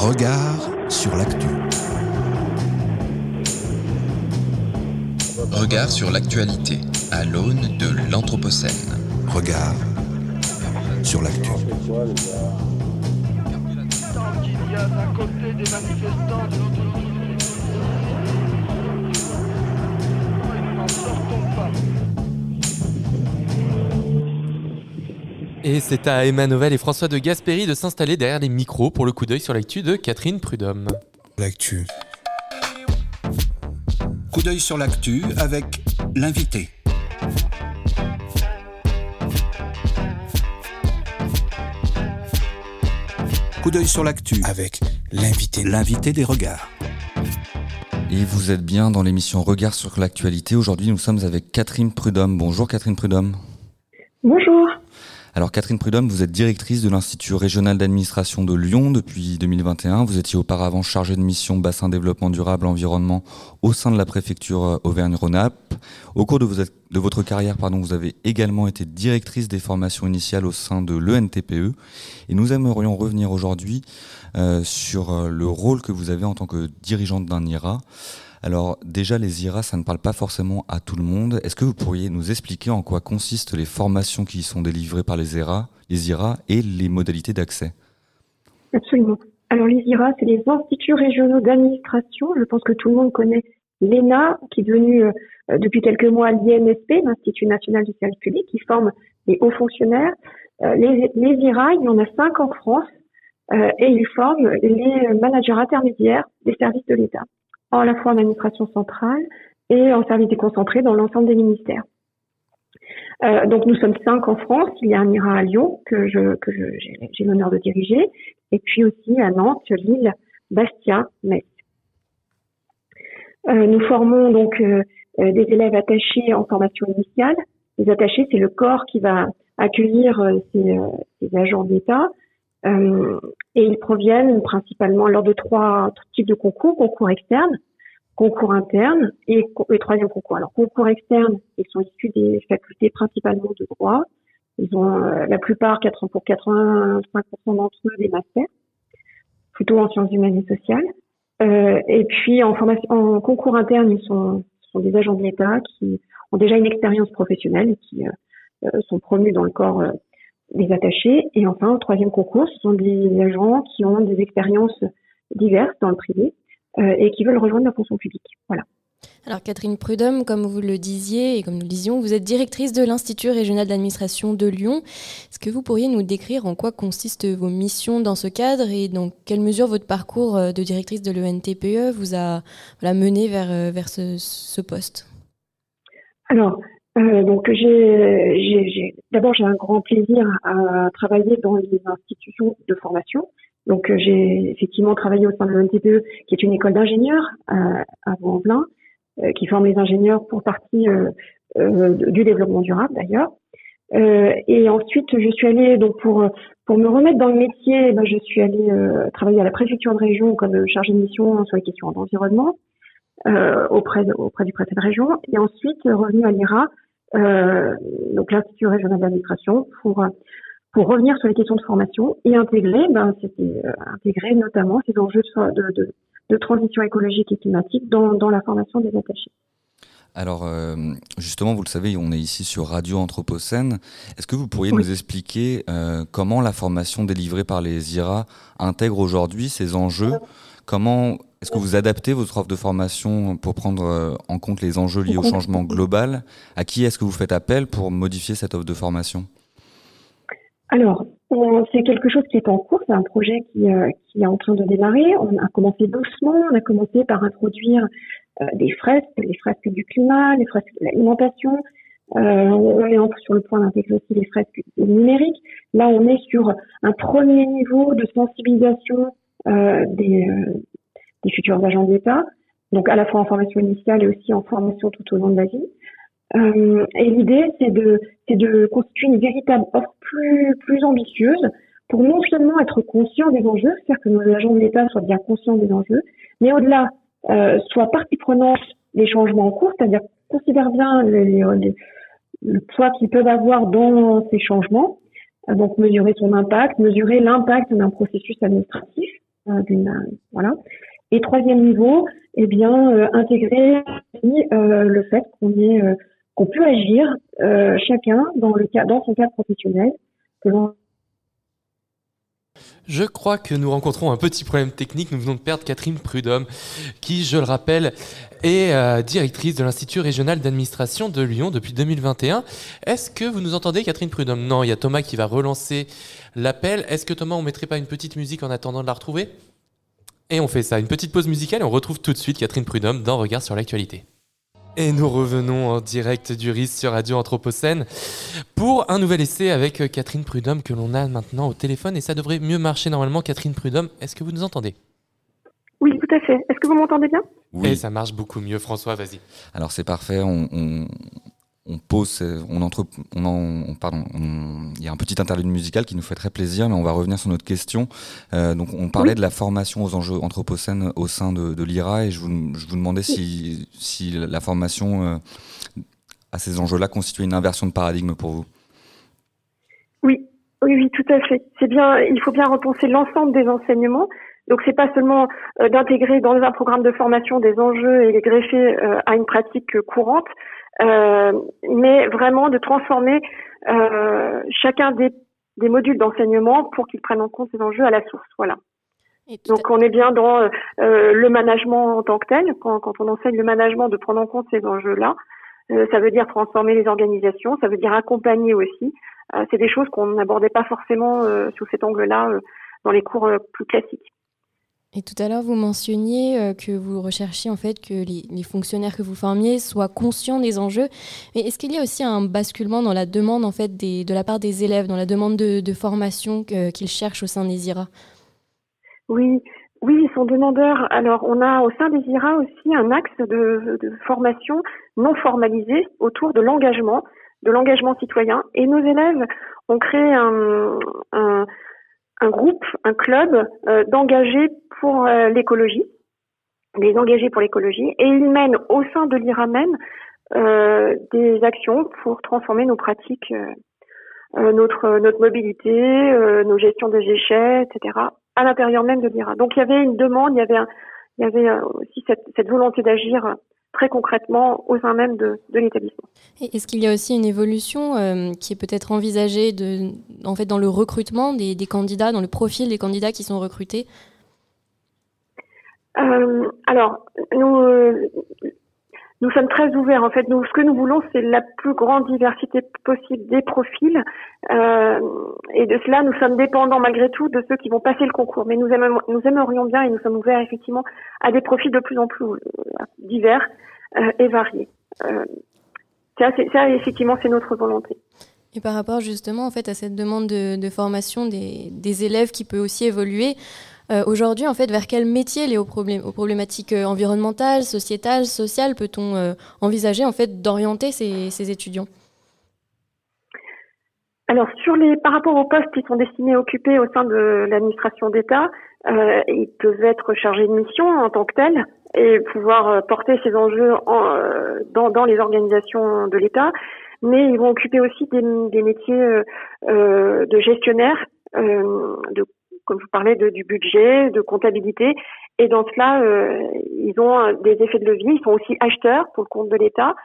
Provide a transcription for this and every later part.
Regard sur l'actu. Regard sur l'actualité à l'aune de l'Anthropocène. Regard sur l'actu. Tant qu'il y a d'un côté des manifestants, de l'autre Et c'est à Emma Novel et François de Gasperi de s'installer derrière les micros pour le coup d'œil sur l'actu de Catherine Prudhomme. L'actu. Coup d'œil sur l'actu avec l'invité. Coup d'œil sur l'actu Avec l'invité. l'invité des regards. Et vous êtes bien dans l'émission Regard sur l'actualité. Aujourd'hui, nous sommes avec Catherine Prudhomme. Bonjour Catherine Prudhomme. Bonjour. Alors Catherine Prudhomme, vous êtes directrice de l'Institut régional d'administration de Lyon depuis 2021. Vous étiez auparavant chargée de mission bassin développement durable environnement au sein de la préfecture euh, Auvergne-Rhône-Alpes. Au cours de, de votre carrière, pardon, vous avez également été directrice des formations initiales au sein de l'ENTPE. Et nous aimerions revenir aujourd'hui euh, sur euh, le rôle que vous avez en tant que dirigeante d'un IRA. Alors déjà, les IRA, ça ne parle pas forcément à tout le monde. Est-ce que vous pourriez nous expliquer en quoi consistent les formations qui sont délivrées par les IRA, les IRA et les modalités d'accès? Absolument. Alors les IRA, c'est les instituts régionaux d'administration. Je pense que tout le monde connaît l'ENA, qui est devenu euh, depuis quelques mois l'INSP, l'Institut national du service public, qui forme les hauts fonctionnaires. Euh, les, les IRA, il y en a cinq en France, euh, et ils forment les managers intermédiaires des services de l'État, à la fois en administration centrale et en service déconcentré dans l'ensemble des ministères. Euh, donc nous sommes cinq en France. Il y a un IRA à Lyon que je que j'ai l'honneur de diriger, et puis aussi à Nantes, Lille, Bastia, Metz. Euh, nous formons donc euh, euh, des élèves attachés en formation initiale. Les attachés, c'est le corps qui va accueillir euh, ces, euh, ces agents d'État. Euh, et ils proviennent principalement lors de trois types de concours, concours externe, concours interne et, et troisième concours. Alors concours externe, ils sont issus des facultés principalement de droit. Ils ont euh, la plupart, 80 pour 85% d'entre eux, des masters, plutôt en sciences humaines et sociales. Euh, et puis en formation, en concours interne, ils sont, sont des agents de l'État qui ont déjà une expérience professionnelle et qui euh, euh, sont promus dans le corps des attachés. Et enfin, au troisième concours, ce sont des agents qui ont des expériences diverses dans le privé euh, et qui veulent rejoindre la fonction publique. Voilà. Alors Catherine Prudhomme, comme vous le disiez et comme nous le disions, vous êtes directrice de l'Institut régional d'administration de Lyon. Est-ce que vous pourriez nous décrire en quoi consistent vos missions dans ce cadre et dans quelle mesure votre parcours euh, de directrice de l'ENTPE vous a voilà, mené vers, euh, vers ce, ce poste? Alors, euh, donc j'ai, d'abord j'ai un grand plaisir à travailler dans les institutions de formation. Donc euh, j'ai effectivement travaillé au sein de l'ENTPE, qui est une école d'ingénieurs euh, à Vaux-en-Velin, euh, qui forme les ingénieurs pour partie euh, du développement durable d'ailleurs. Et ensuite, je suis allée donc pour pour me remettre dans le métier, eh ben, je suis allée travailler à la préfecture de région comme chargée de mission sur les questions d'environnement euh, auprès auprès du préfet de région, et ensuite revenue à l'IRA, euh, donc l'Institut régional d'administration, pour pour revenir sur les questions de formation et intégrer, ben c'était euh, intégrer notamment ces enjeux de, de, de, de transition écologique et climatique dans dans la formation des attachés. Alors euh, justement, vous le savez, on est ici sur Radio Anthropocène. Est-ce que vous pourriez Oui. nous expliquer euh, comment la formation délivrée par les IRA intègre aujourd'hui ces enjeux Comment est-ce que vous adaptez votre offre de formation pour prendre euh, en compte les enjeux liés au changement global? À qui est-ce que vous faites appel pour modifier cette offre de formation? Alors, c'est quelque chose qui est en cours, c'est un projet qui, euh, qui est en train de démarrer. On a commencé doucement, on a commencé par introduire euh, des fresques, les fresques du climat, les fresques de l'alimentation. Euh, on est en- sur le point d'intégrer aussi les fresques numériques. Là, on est sur un premier niveau de sensibilisation des, euh, des futurs agents d'État, donc à la fois en formation initiale et aussi en formation tout au long de la vie. Euh, et l'idée, c'est de c'est de constituer une véritable offre plus, plus ambitieuse pour non seulement être conscient des enjeux, c'est-à-dire que nos agents de l'État soient bien conscients des enjeux, mais au-delà, euh, soient partie prenante des changements en cours, c'est-à-dire considèrent bien les, les- le poids qu'ils peuvent avoir dans ces changements, euh, donc mesurer son impact, mesurer l'impact d'un processus administratif, voilà. Et troisième niveau, eh bien intégrer le fait qu'on est qu'on peut agir chacun dans le cas dans son cadre professionnel je crois que nous rencontrons un petit problème technique. Nous venons de perdre Catherine Prudhomme, qui, je le rappelle, est euh, directrice de l'Institut régional d'administration de Lyon depuis 2021. Est-ce que vous nous entendez, Catherine Prudhomme? Non, il y a Thomas qui va relancer l'appel. Est-ce que Thomas, on mettrait pas une petite musique en attendant de la retrouver? Et on fait ça, une petite pause musicale et on retrouve tout de suite Catherine Prudhomme dans Regard sur l'actualité. Et nous revenons en direct du RIS sur Radio Anthropocène pour un nouvel essai avec Catherine Prudhomme que l'on a maintenant au téléphone et ça devrait mieux marcher normalement. Catherine Prudhomme, est-ce que vous nous entendez? Oui, tout à fait. Est-ce que vous m'entendez bien? Oui. Et ça marche beaucoup mieux. François, vas-y. Alors c'est parfait. on, on pose, on entre, on, pardon, il y a un petit interlude musical qui nous fait très plaisir, mais on va revenir sur notre question. Euh, donc, on parlait de la formation aux enjeux anthropocènes au sein de, l'IRA, et je vous, je vous demandais si, si la formation euh, à ces enjeux-là constituait une inversion de paradigme pour vous. Oui, oui, oui, tout à fait. C'est bien, il faut bien repenser l'ensemble des enseignements. Donc c'est pas seulement euh, d'intégrer dans un programme de formation des enjeux et les greffer à une pratique courante, euh, mais vraiment de transformer euh, chacun des, des modules d'enseignement pour qu'ils prennent en compte ces enjeux à la source. Voilà. Donc on est bien dans euh, le management en tant que tel, quand, quand, on enseigne le management, de prendre en compte ces enjeux-là. Euh, ça veut dire transformer les organisations, ça veut dire accompagner aussi. Euh, c'est des choses qu'on n'abordait pas forcément sous cet angle-là dans les cours plus classiques. Et tout à l'heure, vous mentionniez euh, que vous recherchiez en fait que les, fonctionnaires que vous formiez soient conscients des enjeux. Mais est-ce qu'il y a aussi un basculement dans la demande en fait de la part des élèves, dans la demande de, formation qu'ils cherchent au sein des IRA Oui, oui, ils sont demandeurs. Alors, on a au sein des IRA aussi un axe de, formation non formalisé autour de l'engagement, de l'engagement citoyen. Et nos élèves ont créé un un groupe, un club euh, d'engagés pour euh, l'écologie, des engagés pour l'écologie, et ils mènent au sein de l'IRAMEN euh, des actions pour transformer nos pratiques, notre notre mobilité, nos gestions des déchets, etc. à l'intérieur même de l'IRA. Donc il y avait une demande, il y avait il y avait aussi cette, cette volonté d'agir très concrètement au sein même de, de l'établissement. Est-ce qu'il y a aussi une évolution euh, qui est peut-être envisagée de, en fait, dans le recrutement des, des, candidats, dans le profil des candidats qui sont recrutés? Euh, Alors, nous, euh, nous sommes très ouverts. En fait, nous, ce que nous voulons, c'est la plus grande diversité possible des profils. Euh, et de cela, nous sommes dépendants malgré tout de ceux qui vont passer le concours. Mais nous, aimerions, nous aimerions bien et nous sommes ouverts effectivement à des profils de plus en plus divers et variés. Euh, ça, ça, effectivement, c'est notre volonté. Et par rapport justement en fait à cette demande de, de formation des, des, élèves qui peut aussi évoluer, euh, aujourd'hui, en fait, vers quel métier lié aux, aux problématiques euh, environnementales, sociétales, sociales peut-on euh, envisager en fait d'orienter ces, étudiants? Alors sur les par rapport aux postes qui sont destinés à occuper au sein de l'administration d'État, ils peuvent être chargés de mission en tant que tels et pouvoir porter ces enjeux dans, les organisations de l'État, mais ils vont occuper aussi des, métiers de gestionnaire, de comme vous parlez de, du budget, de comptabilité. Et dans cela, euh, ils ont des effets de levier. Ils sont aussi acheteurs pour le compte de l'État.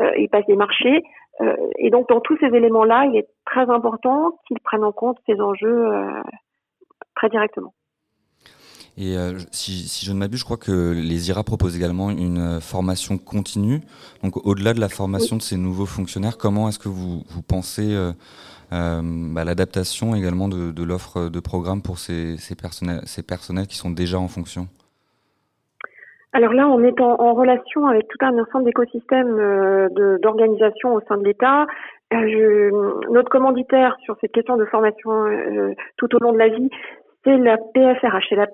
Euh, ils passent des marchés. Euh, et donc, dans tous ces éléments-là, il est très important qu'ils prennent en compte ces enjeux très directement. Et si, si, je ne m'abuse, je crois que les IRA proposent également une formation continue. Donc, au-delà de la formation de ces nouveaux fonctionnaires, comment est-ce que vous, vous pensez euh, bah, l'adaptation également de, l'offre de programme pour ces, personnels, ces personnels qui sont déjà en fonction? Alors là, on est en, relation avec tout un ensemble d'écosystèmes euh, d'organisation au sein de l'État. Euh, notre commanditaire sur cette question de formation tout au long de la vie, c'est la PFRH, c'est la,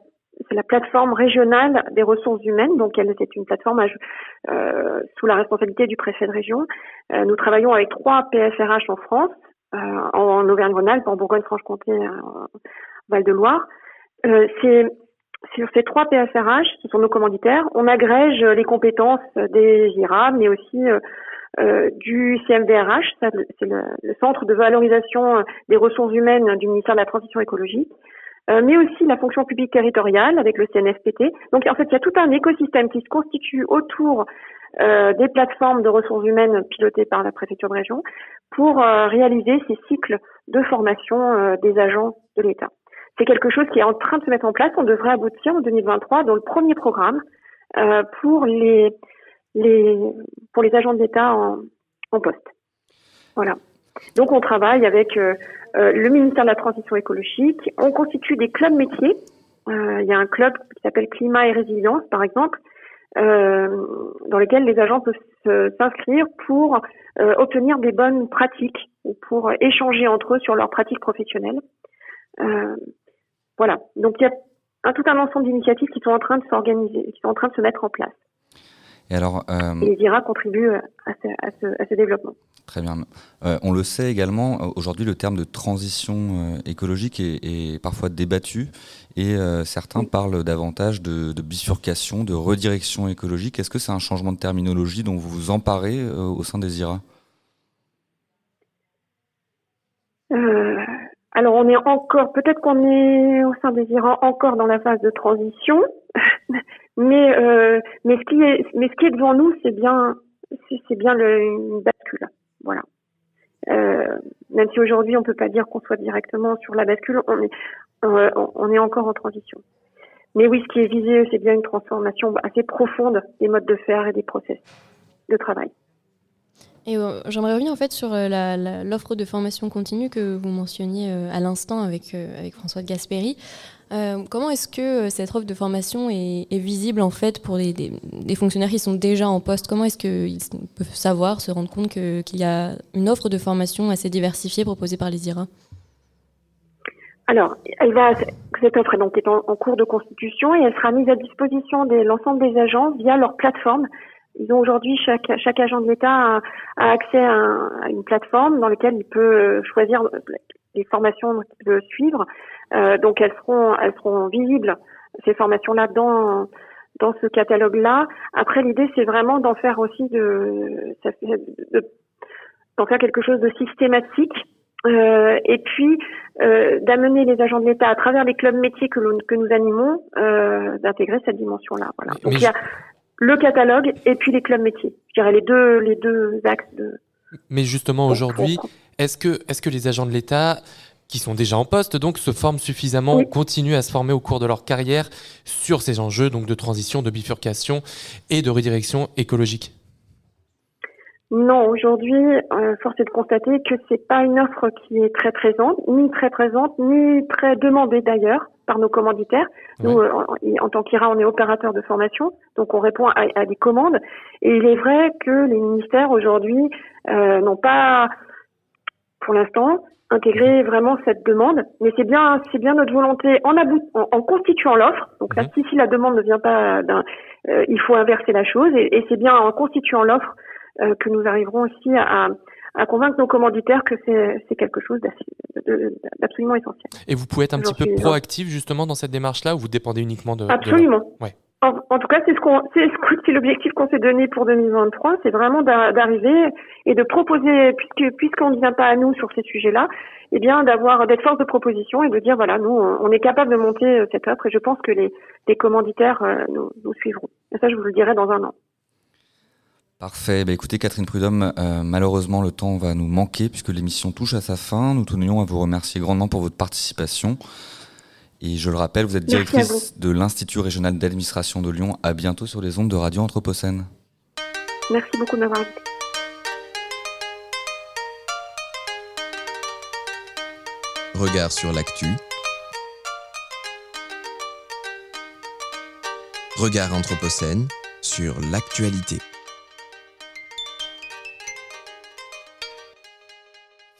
la, plateforme régionale des ressources humaines. Donc, elle c'est une plateforme sous la responsabilité du préfet de région. nous travaillons avec trois PFRH en France. Euh, en Auvergne-Rhône-Alpes, en Bourgogne-Franche-Comté, en euh, Val-de-Loire. Euh, c'est sur ces trois PSRH, ce sont nos commanditaires, on agrège les compétences des IRA, mais aussi euh, du CMVRH, c'est le, le, Centre de valorisation des ressources humaines du ministère de la Transition écologique. Euh, mais aussi la fonction publique territoriale avec le CNFPT. Donc en fait, il y a tout un écosystème qui se constitue autour euh, des plateformes de ressources humaines pilotées par la préfecture de région pour euh, réaliser ces cycles de formation des agents de l'État. C'est quelque chose qui est en train de se mettre en place. On devrait aboutir en 2023 dans le premier programme pour les, les pour les agents de l'État en, en poste. Voilà. Donc on travaille avec euh, euh, le ministère de la Transition écologique. On constitue des clubs métiers. Euh, il y a un club qui s'appelle Climat et Résilience, par exemple, dans lequel les agents peuvent s'inscrire pour obtenir des bonnes pratiques ou pour échanger entre eux sur leurs pratiques professionnelles. voilà. Donc il y a un, tout un ensemble d'initiatives qui sont en train de s'organiser, qui sont en train de se mettre en place. Et alors, les IRA contribuent à ce développement. Très bien. Euh, on le sait également, euh, aujourd'hui, le terme de transition euh, écologique est, parfois débattu et certains parlent davantage de, bifurcation, de redirection écologique. Est-ce que c'est un changement de terminologie dont vous vous emparez au sein des IRA Alors, on est encore, peut-être qu'on est au sein des IRA encore dans la phase de transition, mais, mais, ce qui est, mais ce qui est devant nous, c'est bien, c'est bien le, une bascule. Voilà. Euh, même si aujourd'hui on peut pas dire qu'on soit directement sur la bascule, on est euh, on est encore en transition. Mais oui, ce qui est visé, c'est bien une transformation assez profonde des modes de faire et des process de travail. Et euh, j'aimerais revenir en fait sur l'offre de formation continue que vous mentionniez à l'instant avec, avec François de Gasperi. Euh, comment est-ce que euh, cette offre de formation est, visible en fait pour les, fonctionnaires qui sont déjà en poste? Comment est-ce qu'ils peuvent savoir, se rendre compte qu'il y a une offre de formation assez diversifiée proposée par les IRA alors, elle va, cette offre est en, en, cours de constitution et elle sera mise à disposition de l'ensemble des agents via leur plateforme. Ils ont aujourd'hui chaque, chaque agent de l'État a, accès à, une plateforme dans laquelle il peut choisir les formations veut suivre. Euh, donc elles seront elles seront visibles ces formations là dans dans ce catalogue là. Après l'idée c'est vraiment d'en faire aussi de, d'en faire quelque chose de systématique. Euh, et puis euh, d'amener les agents de l'État à travers les clubs métiers que, que nous animons, euh, d'intégrer cette dimension-là. Voilà. Donc il y a le catalogue et puis les clubs métiers. Je dirais les deux les deux axes de. Mais justement aujourd'hui, est-ce que les agents de l'État qui sont déjà en poste, donc se forment suffisamment, continuent à se former au cours de leur carrière sur ces enjeux donc de transition, de bifurcation et de redirection écologique? Non, aujourd'hui, euh, force est de constater que c'est pas une offre qui est très présente, ni très présente, ni très demandée d'ailleurs par nos commanditaires. Nous, euh, en, tant qu'IRA, on est opérateur de formation, donc on répond à, des commandes. Et il est vrai que les ministères aujourd'hui euh, n'ont pas, pour l'instant, intégrer vraiment cette demande. Mais c'est bien, c'est bien notre volonté en, en, constituant l'offre. Donc là, mhm. si, la demande ne vient pas d'un, euh, il faut inverser la chose. Et, c'est bien en constituant l'offre euh, que nous arriverons aussi à, à convaincre nos commanditaires que c'est quelque chose d'absolument essentiel. Et vous pouvez être un petit peu proactif justement dans cette démarche-là ou vous dépendez uniquement de... Absolument. ouais. En, tout cas, c'est ce qu'on, c'est l'objectif qu'on s'est donné pour 2023, c'est vraiment d'arriver et de proposer, puisque puisqu'on ne vient pas à nous sur ces sujets-là, eh bien d'avoir d'être force de proposition et de dire voilà, nous, on est capable de monter euh, cette offre et je pense que les, les commanditaires euh, nous, nous, suivront. Et ça, je vous le dirai dans un an. Parfait. Bah, écoutez, Catherine Prudhomme, euh, malheureusement, le temps va nous manquer puisque l'émission touche à sa fin. Nous tenions à vous remercier grandement pour votre participation. Et je le rappelle, vous êtes directrice de l'Institut régional d'administration de Lyon. À bientôt sur les ondes de Radio Anthropocène. Merci beaucoup de m'avoir invité. Regard sur l'actu. Regard Anthropocène sur l'actualité.